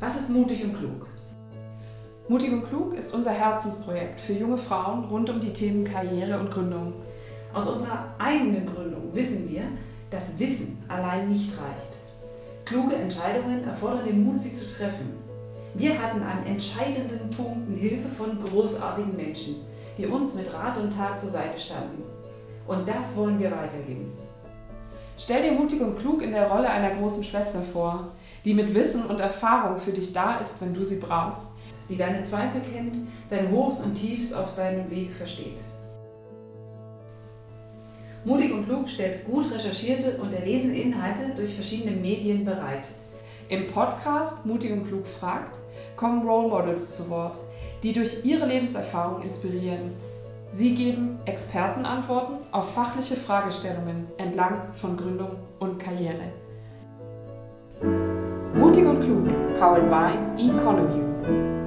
Was ist mutig und klug? Mutig und klug ist unser Herzensprojekt für junge Frauen rund um die Themen Karriere und Gründung. Aus unserer eigenen Gründung wissen wir, dass Wissen allein nicht reicht. Kluge Entscheidungen erfordern den Mut, sie zu treffen. Wir hatten an entscheidenden Punkten Hilfe von großartigen Menschen, die uns mit Rat und Tat zur Seite standen. Und das wollen wir weitergeben. Stell dir mutig und klug in der Rolle einer großen Schwester vor, die mit Wissen und Erfahrung für dich da ist, wenn du sie brauchst. Die deine Zweifel kennt, dein Hochs und Tiefs auf deinem Weg versteht. Mutig und klug stellt gut recherchierte und erlesene Inhalte durch verschiedene Medien bereit. Im Podcast Mutig und klug fragt kommen Role Models zu Wort, die durch ihre Lebenserfahrung inspirieren. Sie geben Expertenantworten auf fachliche Fragestellungen entlang von Gründung und Karriere. Mutig und klug, powered by eConoview.